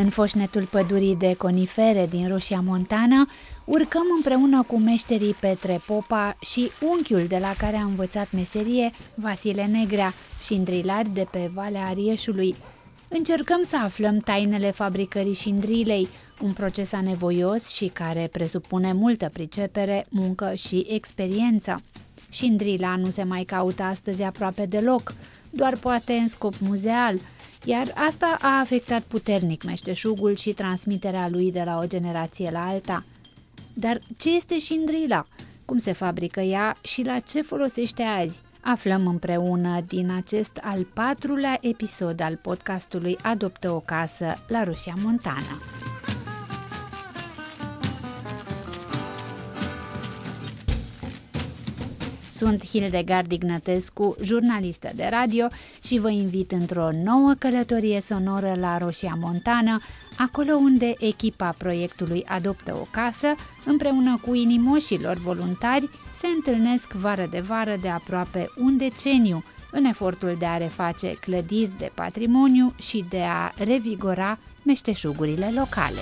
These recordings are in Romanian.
În foșnetul pădurii de conifere din Roșia Montana, urcăm împreună cu meșterii Petre Popa și unchiul de la care a învățat meserie, Vasile Negrea, și îndrilari de pe Valea Arieșului. Încercăm să aflăm tainele fabricării șindrilei, un proces anevoios și care presupune multă pricepere, muncă și experiență. Șindrila nu se mai caută astăzi aproape deloc, doar poate în scop muzeal – iar asta a afectat puternic meșteșugul și transmiterea lui de la o generație la alta. Dar ce este șindrila? Cum se fabrică ea și la ce folosește azi? Aflăm împreună din acest al patrulea episod al podcastului Adoptă o casă la Rusia Montana. Sunt Hildegard Ignatescu, jurnalistă de radio și vă invit într-o nouă călătorie sonoră la Roșia Montană, acolo unde echipa proiectului Adoptă o casă, împreună cu inimoșilor voluntari, se întâlnesc vară de vară de aproape un deceniu în efortul de a reface clădiri de patrimoniu și de a revigora meșteșugurile locale.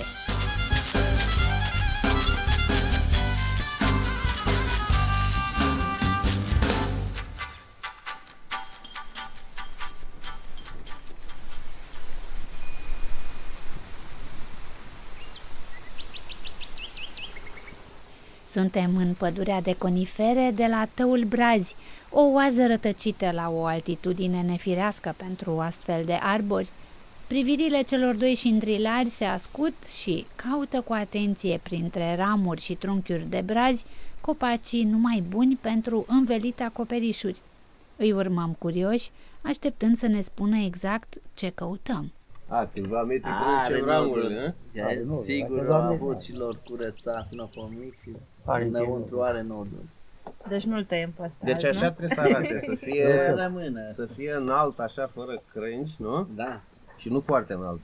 Suntem în pădurea de conifere de la Tăul Brazi, o oază rătăcită la o altitudine nefirească pentru astfel de arbori. Privirile celor doi șindrilari se ascut și caută cu atenție printre ramuri și trunchiuri de brazi copacii numai buni pentru învelite acoperișuri. Îi urmăm curioși, așteptând să ne spună exact ce căutăm. A, cândva metri cu ramurile, nu? Sigur, a avut și lor curățat până pe mic și înăuntru are noduri. Deci nu-l tăiem pe ăsta Deci așa nu? trebuie să arate, să fie, Să rămână. să fie înalt, așa, fără crânci, nu? Da. Și nu foarte înalt.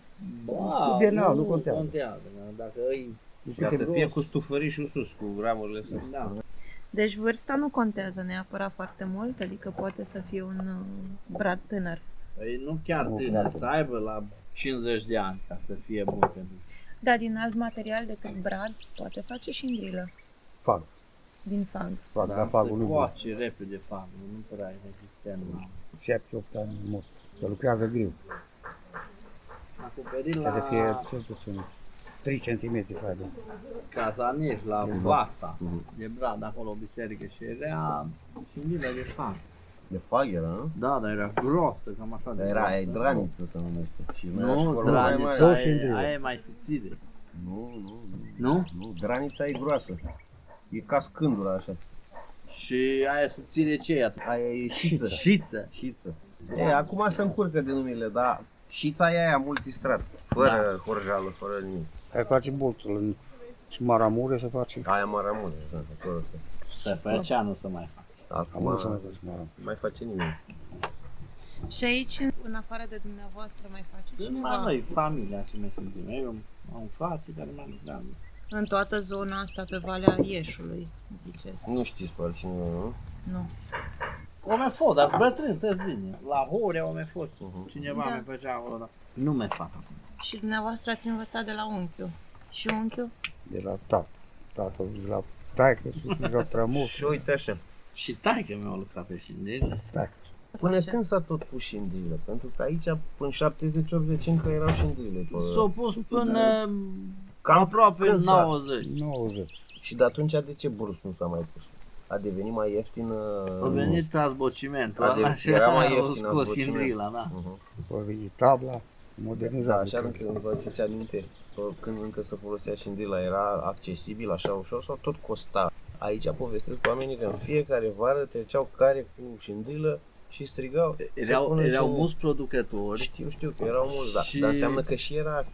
Wow, de înalt, nu contează. contează. da. Dacă îi... Ca să fie cu stufărișul sus, cu ramurile sus. Da. Deci vârsta nu contează neapărat foarte mult, adică poate să fie un uh, brad tânăr. Păi nu chiar Nu, tânăr, foarte. să aibă la 50 de ani ca să fie bun pentru Da, din alt material decât brad poate face și îndrilă, Fag. din fang. Fag, Da, dar fagul se nu coace repede fagul, nu prea e rezistent. 7-8 ani mult. Se lucrează greu. Acoperit Trebuie să fie la cel puțin 3 cm fagul. Cazaneș, la Vasa, de brad, acolo o biserică și era și în de fag. De fag era, nu? Da, dar era grosă, cam așa de Dar era groasă. aia draniță să numește. Și era și Nu, formă mai mare. dranița Tot și e, îndrăi. aia e mai subțire. Nu, nu, nu. Nu? Nu, granița e groasă. E ca scândura așa. Și aia subțire ce e? Aia e șiță. Șiță. Șiță. E, acum se încurcă de numele, dar șița e aia multistrat. Fără Da. horjală, fără nimic. Ai face bolțul în și maramure se face. Aia mă rămâne, da, acolo. Se făcea, nu se mai face. Acum Acum nu se mai face maramure. nu mai face nimeni. Și aici, în afară de dumneavoastră, mai face Sunt cineva? mai noi, familia ce ne simțim. Eu am un frate care mai da. În toată zona asta pe Valea Arieșului, ziceți. Nu știți pe altcineva, nu? Nu. O mai fost, dar bătrân, te bine. La Horea o mai fost. Mhm. Cineva Da. mai făcea acolo, dar nu mai fac. Și dumneavoastră ați învățat de la unchiul. Și unchiul? De la tată. Tatăl de la taică, sus, de la trămut. Și uite așa. Și taică mi-a lucrat pe șindele. Taică. Până Face. când s-a tot pus șindrile? Pentru că aici, până 70-80 încă erau șindrile. Pe... S-a pus până Cam aproape când s-a- 90. 90. Și de atunci de ce brus nu s-a mai pus? A devenit mai ieftin? A venit transbocimentul Adică ăla și era mai a ieftin scos transbocimentul. șindrila, da. Uh-huh. A venit tabla, Da, modernizat. așa nu când vă aduceți aminte, că când încă se folosea șindila, era accesibil așa ușor sau tot costa. Aici povestesc oamenii că în fiecare vară treceau care cu șindrilă și strigau. Erau, "Pune erau și- mulți producători Știu, știu că erau mulți, dar, Și- dar înseamnă că și era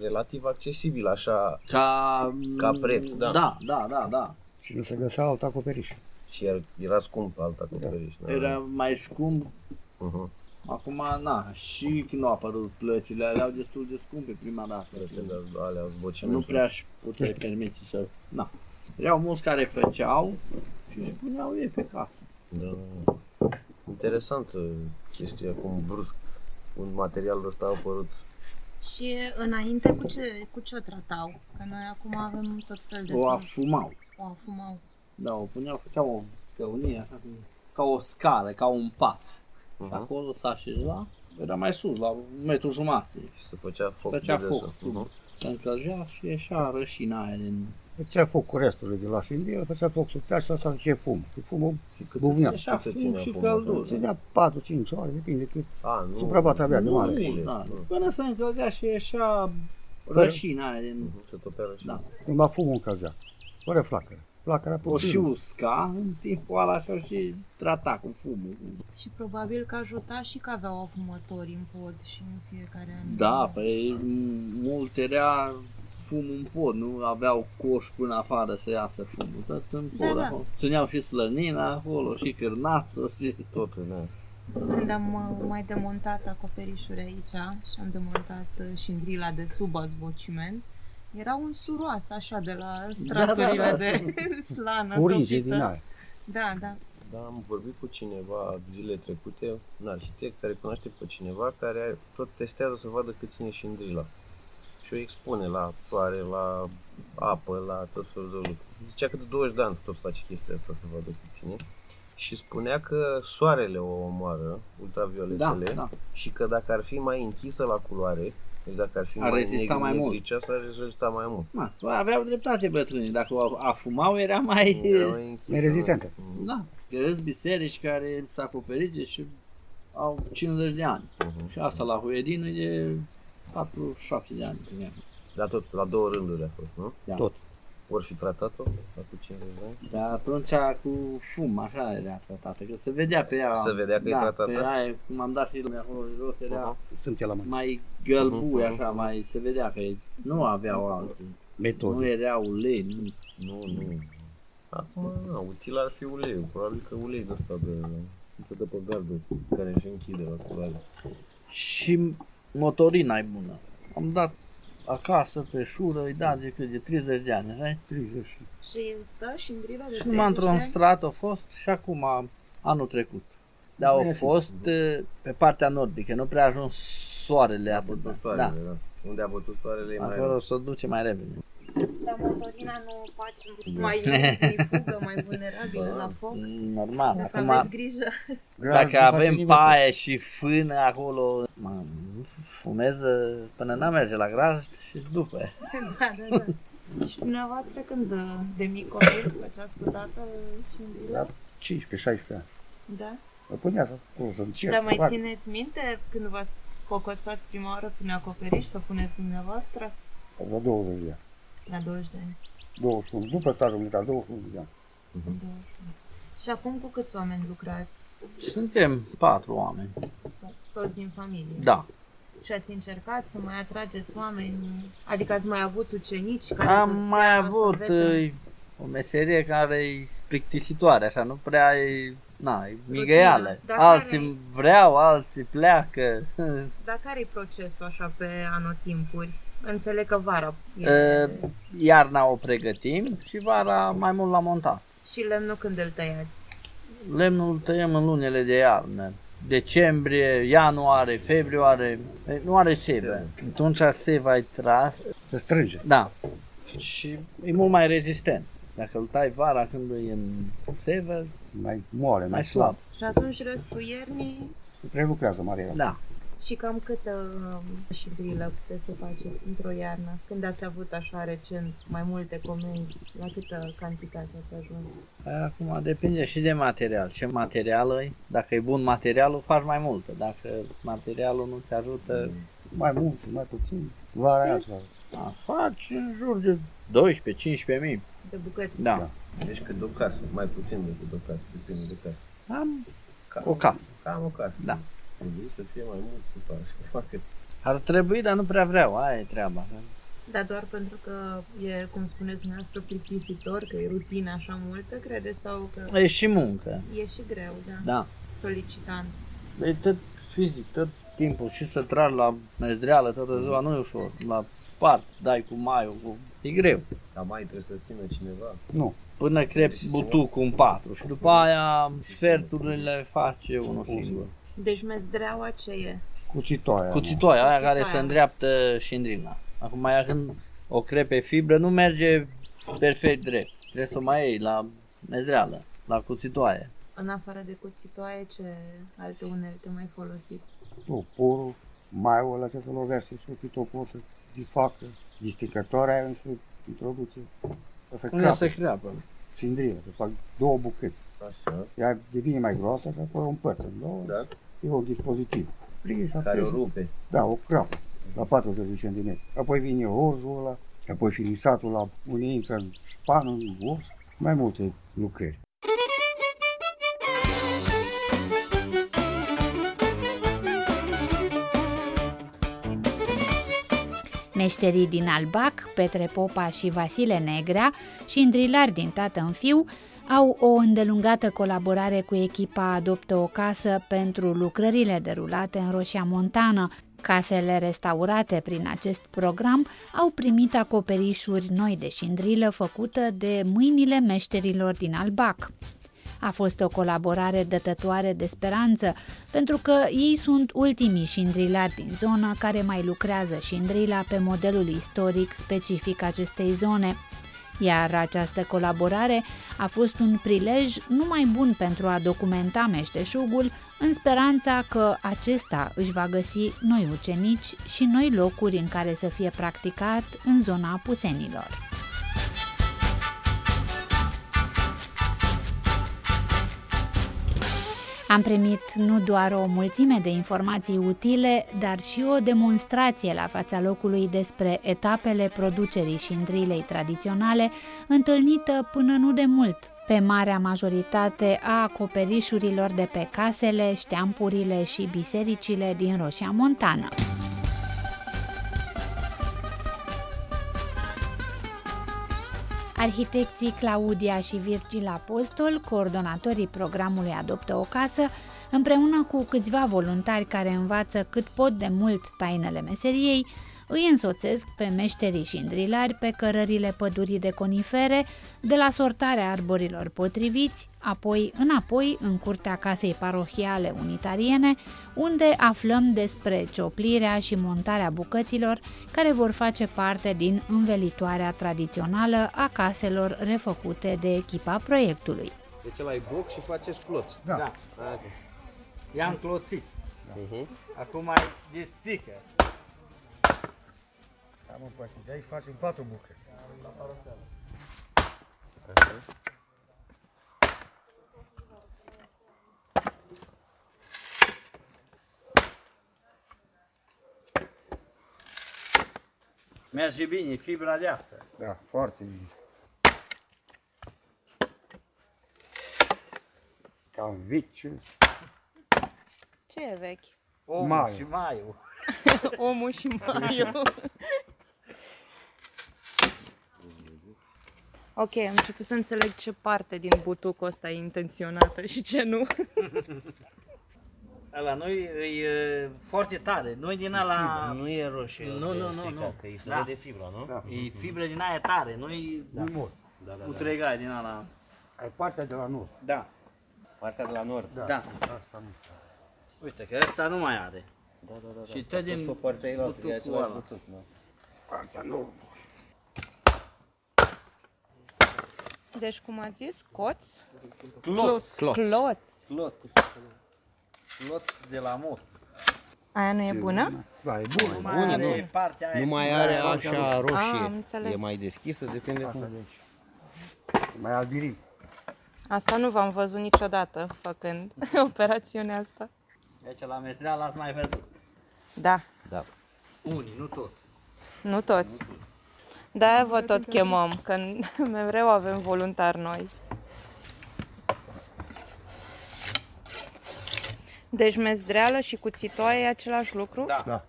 relativ accesibil așa ca... Ca preț, da. Da, da, da, da. Și nu se găsea alt acoperiș. și era, era scump alt acoperiș. Da. Era mai scump Uh-huh. Acum, na, și când au apărut plăcile, erau destul de scumpe prima dată. alea zbocime. Nu prea își putea permite să... Na. Erau mulți care făceau și își puneau ei pe casă. Da. Interesant chestia cum brusc un material ăsta a apărut Și înainte cu ce, cu ce o tratau? Că noi acum avem tot fel de O sun. afumau. O afumau. Da, o puneau, făceau o găunie așa, cum- ca o scară, ca un pat. Și Mhm. acolo s-a așeza, era mai sus, la un metru jumate. Și se făcea foc Făcea de foc desubt. sub. Mhm. Se încălzea și ieșea rășina aia din... Făcea foc cu restul de la Sindel, făcea foc sub tea și asta și fum. Și fumul Și cât Buvnea. Ieșea cât se fum ținea și fumul căldură. atunci? ținea 4-5 ore, depinde cât. A, nu. Suprafața avea de nu mare. zile, Da, nu. până se încălzea și ieșea rășina aia din... Mhm, Se topea rășina. Da. Numai fumul încălzea. Fără flacără. Flacăra O și usca, în timpul ăla așa și trata cu fumul. Și probabil că ajuta și că aveau afumători în pod și în fiecare an. Da, păi m- mult era fum în pod, nu aveau coș până afară să iasă fumul, tot în Da, pod da. acolo. Țineau și slănina acolo, și cârnațul, și... Totul, da. Când am uh, mai demontat acoperișuri aici și am demontat uh, șindrila de sub azbociment, era un suroas așa de la straturile da, da. de slană Uringe topită. din aia. Da, da. Da, am vorbit cu cineva zilele trecute, un arhitect care cunoaște pe cineva care tot testează să vadă cât ține șindrila. Și o expune la soare, la apă, la tot felul de lucruri. Zicea că de 20 de ani tot face chestia asta să vadă cât ține. Și spunea că soarele o omoară, Da, ultravioletele, da. și că dacă ar fi mai închisă la culoare, deci dacă ar fi Ar mai rezista negri- mai mult. negriceasă, ar rezista mai mult. Ma, aveau dreptate bătrânii, dacă o afumau era mai... Era mai închisă, Mai rezistentă. Mhm. Da, că sunt biserici care s-au acoperit și au 50 de ani. Mhm. Și asta la Huedină e 47 de ani. cred. Dar tot, la două rânduri a fost, nu? Da. Tot. Ori fi tratat-o acum 50 de ani? Dar atunci cu fum, așa era tratată, că se vedea pe ea. Se vedea că e da, tratată? pe aia, cum am dat și lumea acolo jos, era Aha. Sunt la mână. mai gălbuie Mhm, așa, mai se vedea că nu aveau alții. Nu Metode. era ulei, nu. Nu, nu. Acum, na, util ar fi uleiul. Probabil că ulei de ăsta de, de, de pe gardul, care își închide la culoare. Și motorina e bună. Am dat acasă pe șură, îi da de cât de 30 de ani, așa? 30. Și stă șindrila de Și numai într-un 30 de ani? strat a fost și acum anul trecut. Dar au Bine, fost eh, pe partea nordică, nu prea a ajuns soarele A atât. bătut Da, soarele, da. Unde a bătut soarele e mai acolo se duce mai repede. Dar motorina nu face mai fugă, mai vulnerabilă la foc. Normal, Dacă acum aveți grijă. dacă avem paie și fână acolo, mă, fumeză până n merge la graj și după. da, da, da. Și dumneavoastră când uh, de mic copil făceați cu tatăl șindrila? Da. 15-16 ani. Da? Mă punea să, o, să încerc. Dar mai să fac. țineți minte când v-ați cocoțat prima oară prin acoperiș să puneți dumneavoastră? La 20 de ani. La 20 de ani. 21. După stajul militar, 21 de ani. 21. Și acum cu câți oameni lucrați? Suntem patru oameni. Toți din familie. Da. Și ați încercat să mai atrageți oameni? Adică ați mai avut ucenici care Am să mai stea, să avut învețe? uh, o meserie care e plictisitoare, așa, nu prea e, na, e migăială. Dar Alții care-i? vreau, alții pleacă. Dar care e procesul așa pe anotimpuri? Înțeleg că vara e... Uh, Iarna o pregătim și vara mai mult la montat. Și lemnul când îl tăiați? Lemnul îl tăiem în lunile de iarnă. Decembrie, ianuarie, februarie, e, nu are sebe. Atunci seva e tras, Se strânge. da, și e mult mai rezistent. Dacă îl tai vara când e în sevă, Mai moale, mai, mai slab. Și atunci restul iernii Se prelucrează marea. Da. Și cam câtă um, și brilă puteți să faceți într-o iarnă? Când ați avut așa recent mai multe comenzi, la câtă cantitate ați ajuns? Acum depinde și de material. Ce material e? Dacă e bun materialul, faci mai multă. Dacă materialul nu te ajută, Mai mult, mai puțin. Vara aia să fac. a, faci în jur de 12-15 mii. De bucăți? Da. Deci cât de o casă, mai puțin decât o casă, depinde de casă. Am Cam, o casă. Cam o casă. Da. Trebuie să fie mai mult să faci, să facă. Ar trebui, dar nu prea vreau. Aia e treaba. Dar doar pentru că e, cum spuneți dumneavoastră, plictisitor, că e rutină așa multă, credeți? Sau că E și muncă. e și greu, da? Da. Solicitant. E tot fizic, tot timpul și să tragi la mezdreală toată ziua nu e ușor. La spart, dai cu maiul, cu... e greu. Dar mai trebuie să țină cineva. Nu. Până crepi butucul în patru și după aia sferturile face unul singur. Deci mezdreaua ce e? Cuțitoaia. cuțitoaia aia care Cuțitoaia. se îndreaptă șindrina. Acum aia când o crepe fibră nu merge perfect drept. Trebuie să o mai iei la mezreală, la cuțitoaie. În afară de cuțitoaie, ce alte unelte mai folosiți? Toporul, maiul ăla ce să lovește și cu topor să disfacă. Disticătoarea aia însă introduce. Să se Unde creapă, se creapă? cindrilă, să fac două bucăți. Așa, Ea devine mai groasă și apoi o împărță în două. da? E un dispozitiv. Plie și Care apoi o rupe. Da, o crapă, la 40 de cm. Apoi vine orzul ăla, apoi finisatul la unde intră în span, în ors, mai multe lucrări. Meșterii din Albac, Petre Popa și Vasile Negrea și îndrilari din tată în fiu au o îndelungată colaborare cu echipa Adoptă o casă pentru lucrările derulate în Roșia Montană. Casele restaurate prin acest program au primit acoperișuri noi de șindrilă făcută de mâinile meșterilor din Albac. A fost o colaborare dătătoare de speranță, pentru că ei sunt ultimii șindrilari din zonă care mai lucrează șindrila pe modelul istoric specific acestei zone. Iar această colaborare a fost un prilej numai bun pentru a documenta meșteșugul, în speranța că acesta își va găsi noi ucenici și noi locuri în care să fie practicat în zona Pusenilor. Am primit nu doar o mulțime de informații utile, dar și o demonstrație la fața locului despre etapele producerii șindrilei tradiționale, întâlnită până nu de mult pe marea majoritate a acoperișurilor de pe casele, șteampurile și bisericile din Roșia Montană. Arhitecții Claudia și Virgil Apostol, coordonatorii programului Adoptă o casă, împreună cu câțiva voluntari care învață cât pot de mult tainele meseriei, îi însoțesc pe meșterii și îndrilari pe cărările pădurii de conifere, de la sortarea arborilor potriviți, apoi înapoi în curtea casei parohiale unitariene, unde aflăm despre cioplirea și montarea bucăților care vor face parte din învelitoarea tradițională a caselor refăcute de echipa proiectului. Deci ăla e boc și faceți ploți. Da. Da. I-am cloțit. Uh-huh. Acum mai destică. Am împărțit, de aici facem patru bucăți. Merge bine, fibra de asta. Da, foarte bine. Cam viciu. Ce e vechi? Omul Maiu. și maiul. Omul și Maiu. ok, am început să înțeleg ce parte din butucul ăsta e intenționată și ce nu. La noi e e foarte tare. Noi din ala... Nu e roșie. Nu, de nu, nu, stricat, nu. Că îi se Da. vede fibra, nu? Da. E fibre din aia tare. Noi Da. Nord. Da, da, da. utregai din ala. Ai partea de la nord. Da. Partea de la nord. Da. Da. Asta nu. Uite că ăsta nu mai are. Da, da, da. da. Și tot A fost din pe partea ailaltă, e butucul același ăla. butuc, da. Partea nord. Deci, cum ați zis, coț? Cloț. Cloț. Cloț. Cloț. Cloț de la mot. Aia nu e bună? Da, e Nu bună. mai bună, are nu. partea aia Nu mai fibră are aia așa roșie. Ah, am înțeles. E mai deschisă, depinde Asta cum. de aici. E Mai albirit. Asta nu v-am văzut niciodată făcând operațiunea asta. Deci la mestreală ați mai văzut. Da, Da. Unii, nu toți. nu toți. De-aia vă tot chemăm, că mereu avem voluntari noi. Deci mezdreală și cuțitoaie e același lucru? Da. Da.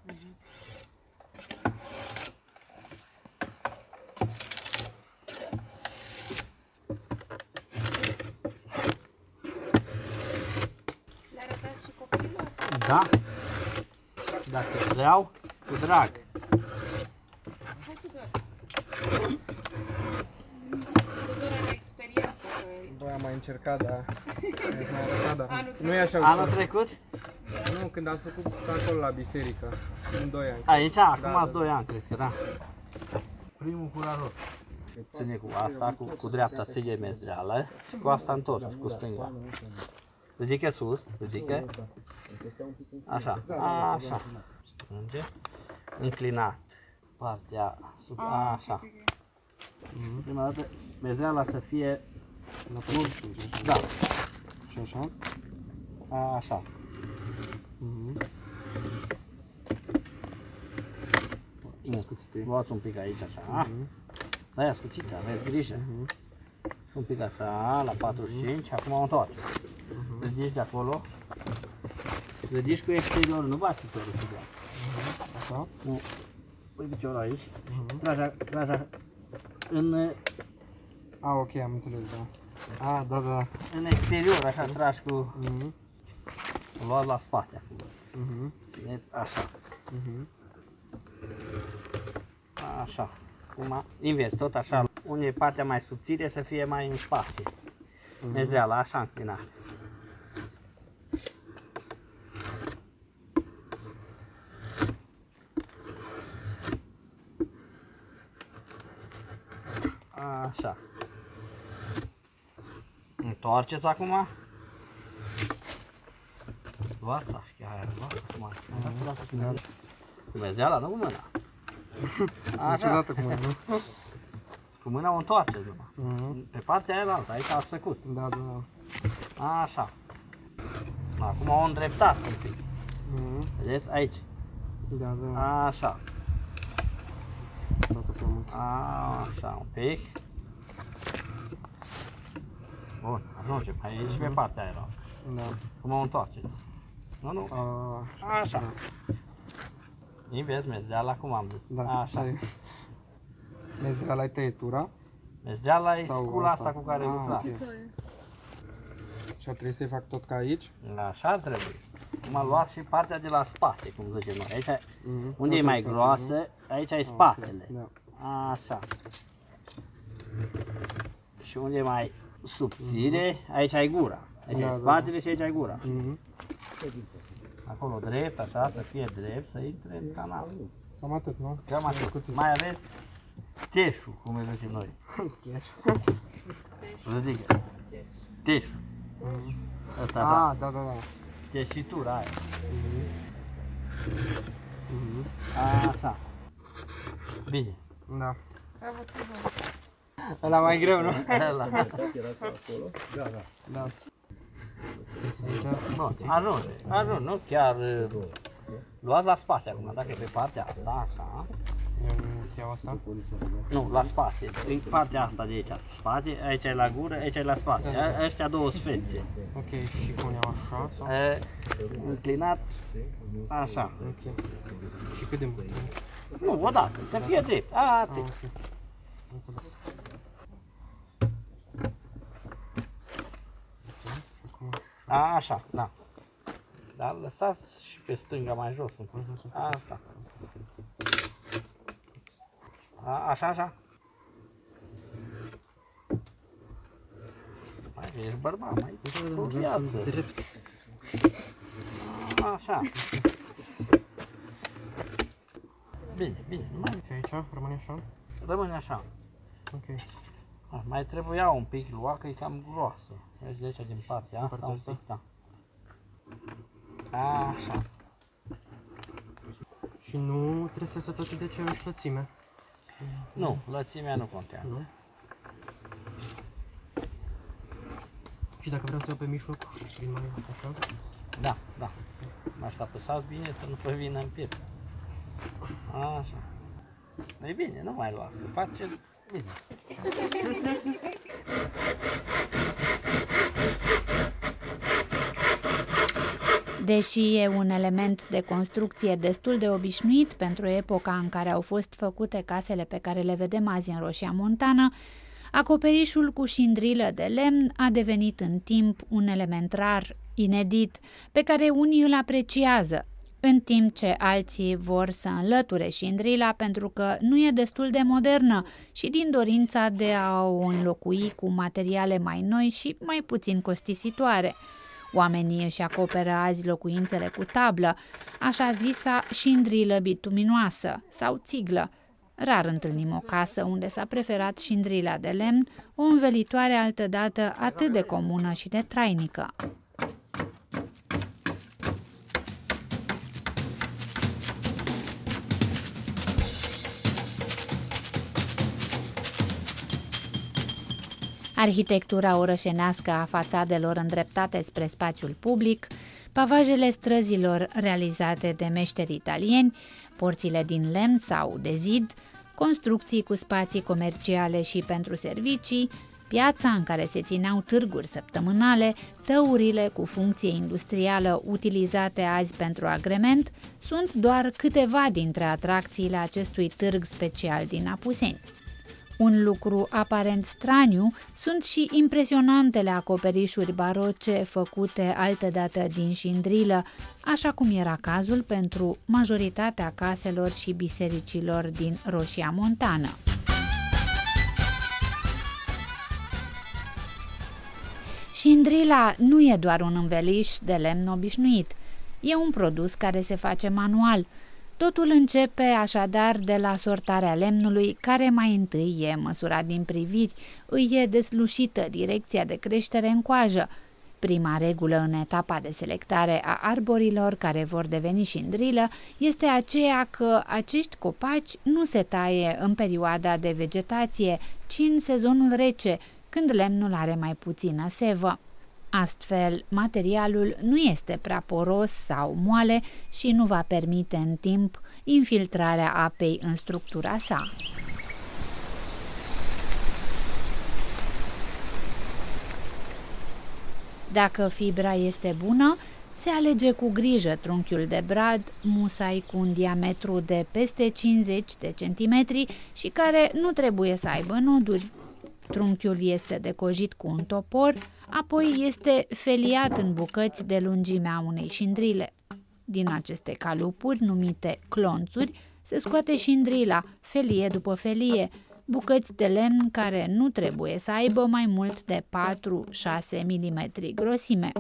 Da? Dacă vreau, cu drag. Bă, am mai încercat, dar... mi-a mai arătat, dar nu e așa Anul ușor. trecut? Nu, când ați făcut acolo la biserică, în 2 ani. Aici, acum da, ați da. 2 ani, cred că da. Primul curajos. Ține cu asta, cu, cu dreapta ține mezdeală și cu asta întors, cu stânga. Ridică sus, ridică. Așa, așa. Strânge. Înclinat. Partea sub, așa. Mhm. Prima dată, mezdeala să fie La mult, da, Și așa? așa. Mhm. Nu, Scuțite. luați un pic aici, așa. Mhm. Da, ia scuțită, aveți grijă. Mhm. Un pic așa, la 45, acum o întoarce. Mhm. Ridici de acolo. Ridici cu exteriorul, nu bați piciorul cu ea. Așa? Nu. Pui piciorul aici. Mhm. Tragi, a- tragi a- în, A, ok, am înțeles, da. A, da, da. în exterior, așa, tragi cu... Mhm. Luați la spate acum. Mhm. Țineți așa. Mhm. Așa. Acum, invers, tot așa. Unde e partea mai subțire să fie mai în spate. Mhm. Mezdeala, așa înclinat. Așa. Întoarceți acum. Luați așa, aia, luați acum. Luați, luați, luați. Cu mezdeala, nu cu mâna. Așa. Niciodată cu mâna, nu? Cu mâna o întoarceți numai. Mhm. Pe partea aia altă, aici ați făcut. Da, da, da. Așa. Acum o îndreptați un pic. Mhm. Vedeți? Aici. Da, da. Așa. Toată prea mult. Așa, un pic. Bun, ajungem aici pe partea aia. altă. Da. Acum o întoarceți. Nu, nu. A, Așa. Invers, mezdeala, cum am zis. da. Așa. Așa. Mezdeala ai tăietura Mezdeala e Sau scula asta? asta cu care Ah, lucrați. ok. și ar trebui să-i fac tot ca aici. Așa ar trebui. Acum luați și partea de la spate, cum zicem noi. Aici, Mhm. unde e Asta mai spatele, groasă, aici e nu? spatele. Da. Așa. Și unde e mai subțire, aici ai gura. Aici Da, ai da, spatele și aici ai gura. Mhm. Acolo drept, așa, să fie drept, să intre în canal. Cam atât, nu? Cam așa. Cuțit. Mai aveți teșul, cum îi zicem noi. Ridică. Teșul. Mhm. Ăsta așa. Ah, da, da, da. Teșitura aia. Mhm. Mhm. Așa. Bine. Da. Ăla mai greu, nu? Ăla. Da. Trebuie să fie cea Nu, ajunge, ajunge, nu chiar uh, luați la spate acum, dacă e pe partea asta, așa, Eu nu să iau asta. nu, la spate, în partea asta de aici, spate, aici e la gură, aici e la spate, Da. A- ăștia două sfețe, Ok, și cum iau așa? Sau? E, înclinat, așa, Ok. Și cât de mult? nu, odată, să fie drept, Ah, atât, ok. Înțeles. Acum, așa, da, dar lăsați și pe stânga mai jos, un pic. asta, A, așa, așa, mai ești bărbat, mai cu viață. drept. Așa. Bine, bine, mai Și aici rămâne așa? rămâne așa. Ok. Ah, Mai trebuia un pic lua, că e cam groasă. Vezi de aici, din partea asta, Partea un asta? pic, da. Așa. Și nu trebuie să se tot de aceeași lățime. Nu, lățimea nu contează. Nu? Și dacă vreau să iau pe mijloc, prin mai așa? Da, da. Mai să apăsați bine să nu vă vină în piept. Așa. E bine, nu mai luați, faceți bine. Deși e un element de construcție destul de obișnuit pentru epoca în care au fost făcute casele pe care le vedem azi în Roșia Montană, acoperișul cu șindrilă de lemn a devenit în timp un element rar, inedit, pe care unii îl apreciază, în timp ce alții vor să înlăture șindrila pentru că nu e destul de modernă și din dorința de a o înlocui cu materiale mai noi și mai puțin costisitoare. Oamenii își acoperă azi locuințele cu tablă, așa zisa șindrilă bituminoasă sau țiglă. Rar întâlnim o casă unde s-a preferat șindrila de lemn, o învelitoare altădată atât de comună și de trainică. Arhitectura orășenească a fațadelor îndreptate spre spațiul public, pavajele străzilor realizate de meșteri italieni, porțile din lemn sau de zid, construcții cu spații comerciale și pentru servicii, piața în care se țineau târguri săptămânale, tăurile cu funcție industrială utilizate azi pentru agrement, sunt doar câteva dintre atracțiile acestui târg special din Apuseni. Un lucru aparent straniu sunt și impresionantele acoperișuri baroce făcute altădată din șindrilă, așa cum era cazul pentru majoritatea caselor și bisericilor din Roșia Montană. Șindrila nu e doar un înveliș de lemn obișnuit, e un produs care se face manual – Totul începe așadar de la sortarea lemnului, care mai întâi e măsurat din priviri, îi e deslușită direcția de creștere în coajă. Prima regulă în etapa de selectare a arborilor care vor deveni șindrilă este aceea că acești copaci nu se taie în perioada de vegetație, ci în sezonul rece, când lemnul are mai puțină sevă. Astfel, materialul nu este prea poros sau moale și nu va permite în timp infiltrarea apei în structura sa. Dacă fibra este bună, se alege cu grijă trunchiul de brad, musai cu un diametru de peste 50 de centimetri și care nu trebuie să aibă noduri. Trunchiul este decojit cu un topor, apoi este feliat în bucăți de lungimea unei șindrile. Din aceste calupuri, numite clonțuri, se scoate șindrila, felie după felie, bucăți de lemn care nu trebuie să aibă mai mult de 4-6 mm grosime.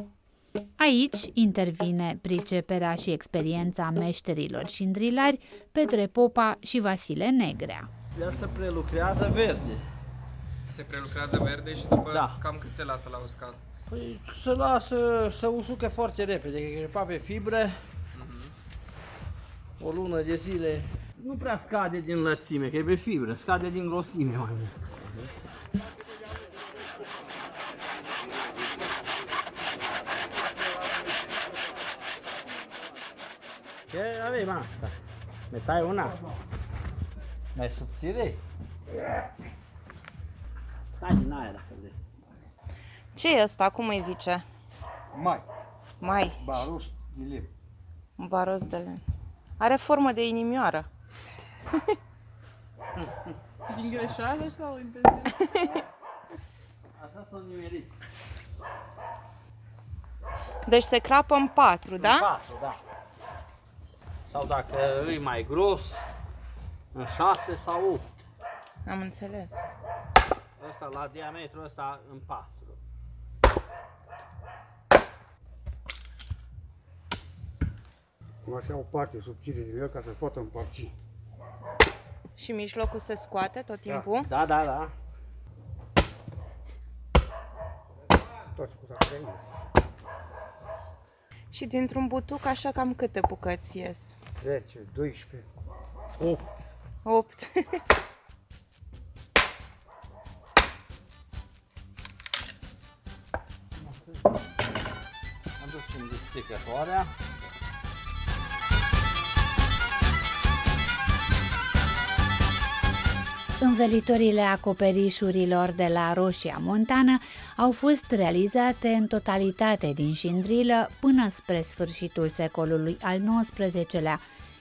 Aici intervine priceperea și experiența meșterilor șindrilari Petre Popa și Vasile Negrea. El se prelucrează verde se prelucrează verde și după Da. cam cât se lasă la uscat? Păi se lasă să usucă foarte repede, că crepa pe fibre, Mhm. o lună de zile. Nu prea scade din lățime, că e pe fibră, scade din grosime mai mult. Ce avem asta? Ne tai una? Mai subțire? Stai din aia dacă vrei. Ce e ăsta? Cum îi zice? Mai, Mai, baruș de lemn. un baros de lemn. Are formă de inimioară. Din greșeală sau intenționat? Asta s-a nimerit. Deci se crapă în patru, da? În patru, da. Sau dacă e mai gros, în 6 sau 8. Am înțeles. Ăsta la diametru ăsta în 4. Acum se ia o parte subțire din el ca să poată împărți. Și mijlocul se scoate tot timpul? Da, da, da. Tot ce cu s-a prins. Și dintr-un butuc așa cam câte bucăți ies? 10, 12. 8. 8. Aducem desticătoarea. Învelitorile acoperișurilor de la Roșia Montană au fost realizate în totalitate din șindrilă până spre sfârșitul secolului al XIX-lea.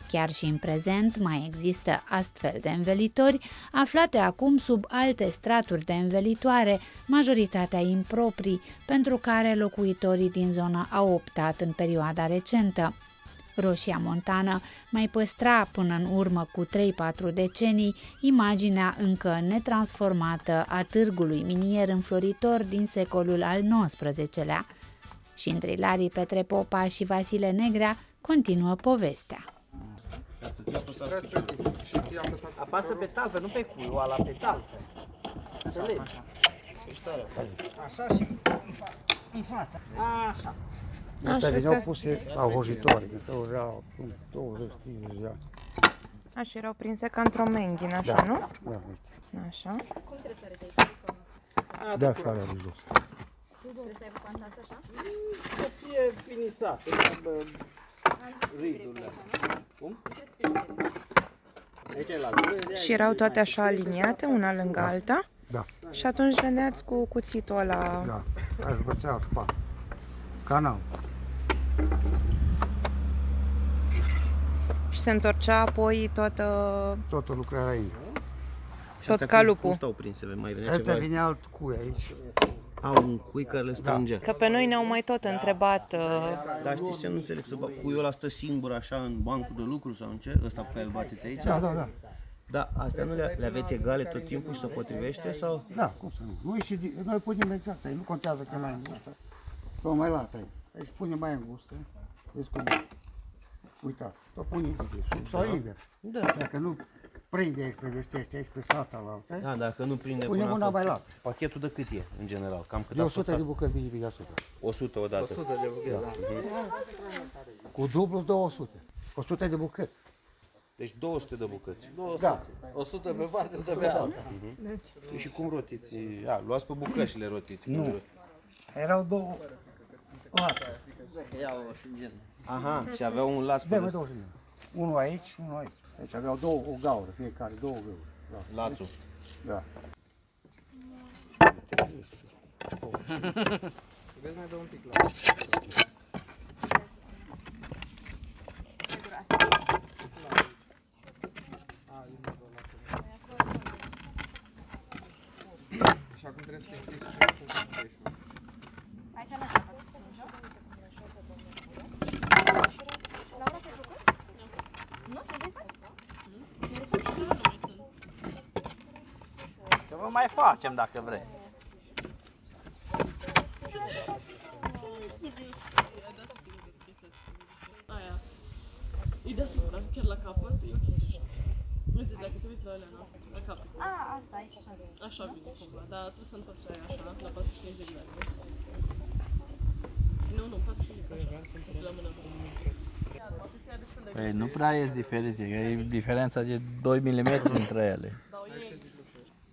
Chiar și în prezent mai există astfel de învelitori, aflate acum sub alte straturi de învelitoare, majoritatea improprii, pentru care locuitorii din zonă au optat în perioada recentă. Roșia Montană mai păstra până în urmă cu 3-4 decenii imaginea încă netransformată a târgului minier înfloritor din secolul al XIX-lea. și întrilarii Petre Popa și Vasile Negrea continuă povestea. Apasă pe talpă, nu pe cui, o ala pe talpă. Înțelegi? Așa și în fața. Așa. Astea Așa, veneau astea- puse la hojitoare, că stau erau 20-30 de ani. Așa, erau prinse ca într-o menghină, așa, Da. nu? Da, uite. Așa. De așa alea de jos. Să fie finisat, bă, ridurile. Cum? Aici e la gură, de Și erau toate așa aliniate, una lângă alta? Da. Și atunci veneați cu cuțitul ăla. Da, aș băcea spa. Canal. Și se întorcea apoi toată, Toată lucrarea aici. tot calupul. Cum stau prinse? Mai venea Ăsta ceva? vine alt cui aici. Au un cui care le strângea. Că pe noi ne-au mai tot întrebat uh, Dar știți ce nu înțeleg? Să bă, cuiul ăla stă singur așa în bancul de lucru sau în ce? Ăsta pe care îl bateți aici? Da, da, da. Da, astea nu le, le aveți egale tot timpul și se potrivește sau? Da, cum să nu. Noi, și, di- noi punem exact aici, nu contează că e mai îngustă. Sau mai lată aici. Aici pune mai îngustă. Vezi cum e. Uitați, o pune de sus. Sau invers. Da. Dacă nu prinde aici pe vestește aici pe asta la altă, Da, dacă nu prinde Punem până una acolo. mai lată. Pachetul de cât e, în general? Cam cât de a 100 de stat? bucăți vine pe deasupra. 100 odată. 100 de bucăți, da. Cu dublu 200. 100 de bucăți. Deci 200 de bucăți. Da. 100 pe parte, 100 pe alta. Păi și cum rotiți? A, luați pe bucăți și le rotiți. Nu. Erau două late. Ia-o și gen. Aha, și aveau un las Da, pe mă, două și Unul aici, unul aici. Deci aveau două, o gaură, fiecare, două gauri. Da. lațul. da. Vezi mai dă un pic la... Și acum trebuie să te închizi și cu capeșul. Că vă mai facem dacă vreți. Aia. E deasupra, chiar la capăt, e ok așa. Uite, dacă te uiți la alea noastre, la capăt. A, asta aici, așa. Așa vine cumva, dar trebuie să întorci aia așa, la 45 de grade. Nu, nu, 45 de grade, așa, la mână. Păi nu prea e diferite, că e diferența de 2 mm între ele.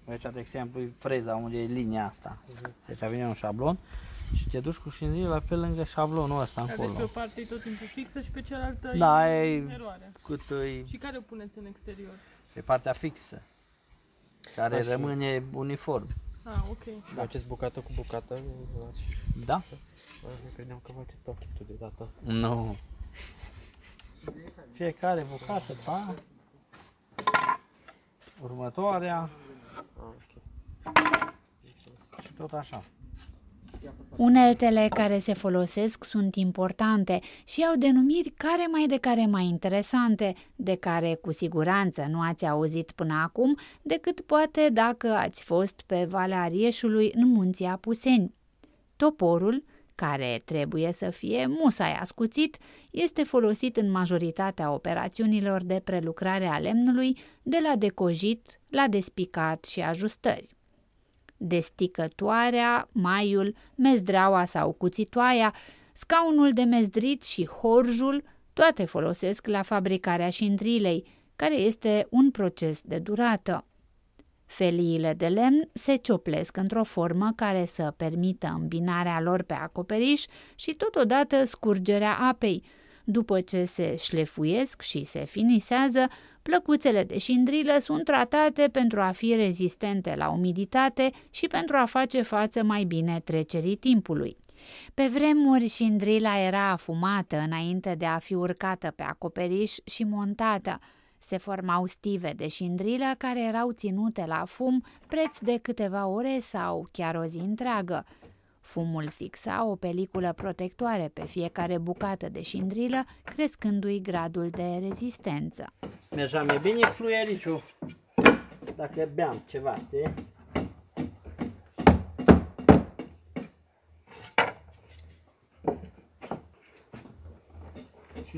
Aici, de exemplu, e freza unde e linia asta. Deci vine un șablon și te duci cu șinzila pe lângă șablonul ăsta Deci pe o acolo. parte e tot timpul fixă și pe cealaltă Da, e e eroare. cât e Și care o puneți în exterior? pe partea fixă, care Așa. rămâne uniform. Ah, ok. Faceți bucată cu bucată? Da? Nu credeam că faceți pachetul deodată. Nu. Fiecare bucată, pa. Următoarea și tot așa. Uneltele care se folosesc sunt importante și au denumiri care mai de care mai interesante, de care cu siguranță nu ați auzit până acum, decât poate dacă ați fost pe Valea Arieșului în munții Apuseni. Toporul, care trebuie să fie musai ascuțit, este folosit în majoritatea operațiunilor de prelucrare a lemnului, de la decojit la despicat și ajustări desticătoarea, maiul, mezdreaua sau cuțitoaia, scaunul de mezdrit și horjul, toate folosesc la fabricarea șindrilei, care este un proces de durată. Feliile de lemn se cioplesc într-o formă care să permită îmbinarea lor pe acoperiș și totodată scurgerea apei. După ce se șlefuiesc și se finisează, plăcuțele de șindrilă sunt tratate pentru a fi rezistente la umiditate și pentru a face față mai bine trecerii timpului. Pe vremuri, șindrila era afumată înainte de a fi urcată pe acoperiș și montată. Se formau stive de șindrilă care erau ținute la fum preț de câteva ore sau chiar o zi întreagă. Fumul fixa o peliculă protectoare pe fiecare bucată de șindrilă, crescându-i gradul de rezistență. Mergeam e bine fluiericiul. Dacă beam ceva, știi? Și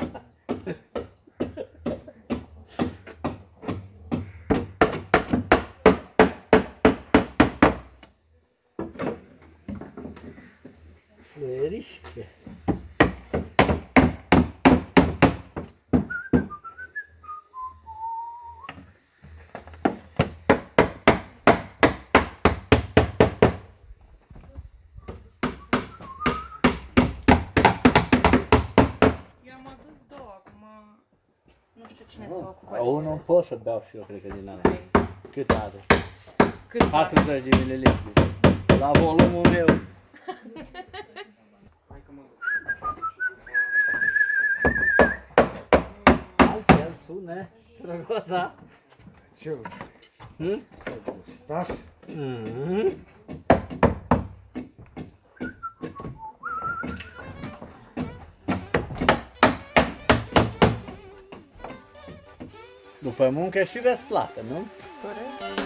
Unul pot să beau și eu, cred că din ala. Cât are? Cât 40 de mililitri. La volumul meu. Hai că mă Altfel sună străgoța. Ce? Hm? Stași? Mhm. După muncă și veți plată, nu? Corect.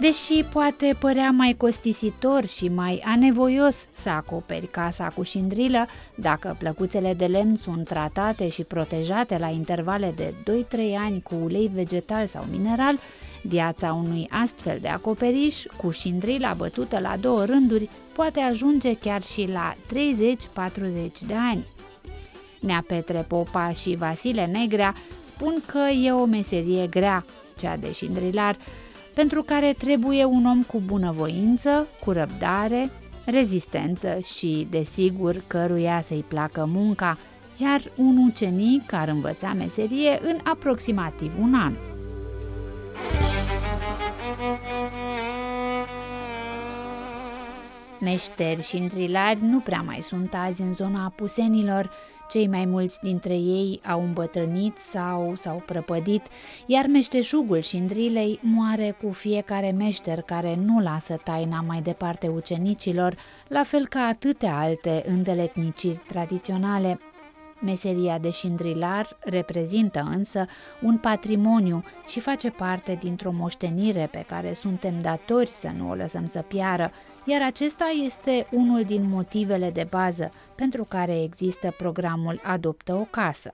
Deși poate părea mai costisitor și mai anevoios să acoperi casa cu șindrilă, dacă plăcuțele de lemn sunt tratate și protejate la intervale de 2-3 ani cu ulei vegetal sau mineral, viața unui astfel de acoperiș cu șindrila bătută la două rânduri poate ajunge chiar și la 30-40 de ani. Nea Petre Popa și Vasile Negrea spun că e o meserie grea, cea de șindrilar, pentru care trebuie un om cu bunăvoință, cu răbdare, rezistență și, desigur, căruia să-i placă munca, iar un ucenic ar învăța meserie în aproximativ un an. Meșteri și întrilari nu prea mai sunt azi în zona apusenilor, cei mai mulți dintre ei au îmbătrânit sau s-au prăpădit, iar meșteșugul și îndrilei moare cu fiecare meșter care nu lasă taina mai departe ucenicilor, la fel ca atâtea alte îndeletniciri tradiționale. Meseria de șindrilar reprezintă însă un patrimoniu și face parte dintr-o moștenire pe care suntem datori să nu o lăsăm să piară, iar acesta este unul din motivele de bază pentru care există programul Adoptă o casă.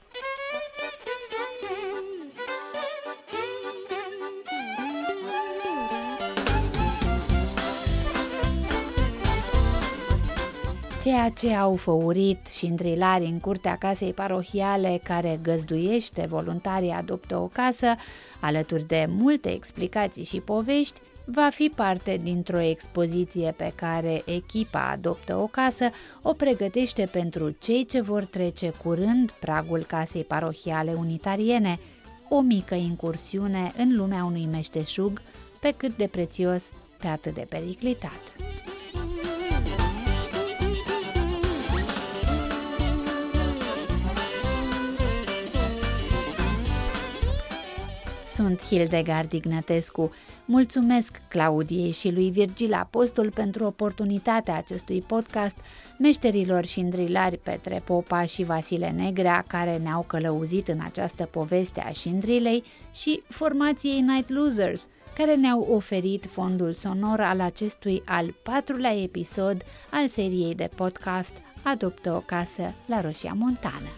Ceea ce au făurit și îndrilari în curtea casei parohiale care găzduiește voluntarii adoptă o casă, alături de multe explicații și povești, va fi parte dintr-o expoziție pe care echipa Adoptă o casă o pregătește pentru cei ce vor trece curând pragul casei parohiale unitariene, o mică incursiune în lumea unui meșteșug pe cât de prețios, pe atât de periclitat. Sunt Hildegard Ignatescu. Mulțumesc Claudiei și lui Virgil Apostol pentru oportunitatea acestui podcast, meșterilor și îndrilari Petre Popa și Vasile Negrea, care ne-au călăuzit în această poveste a șindrilei, și formației Night Losers, care ne-au oferit fondul sonor al acestui al patrulea episod al seriei de podcast Adoptă o casă la Roșia Montană.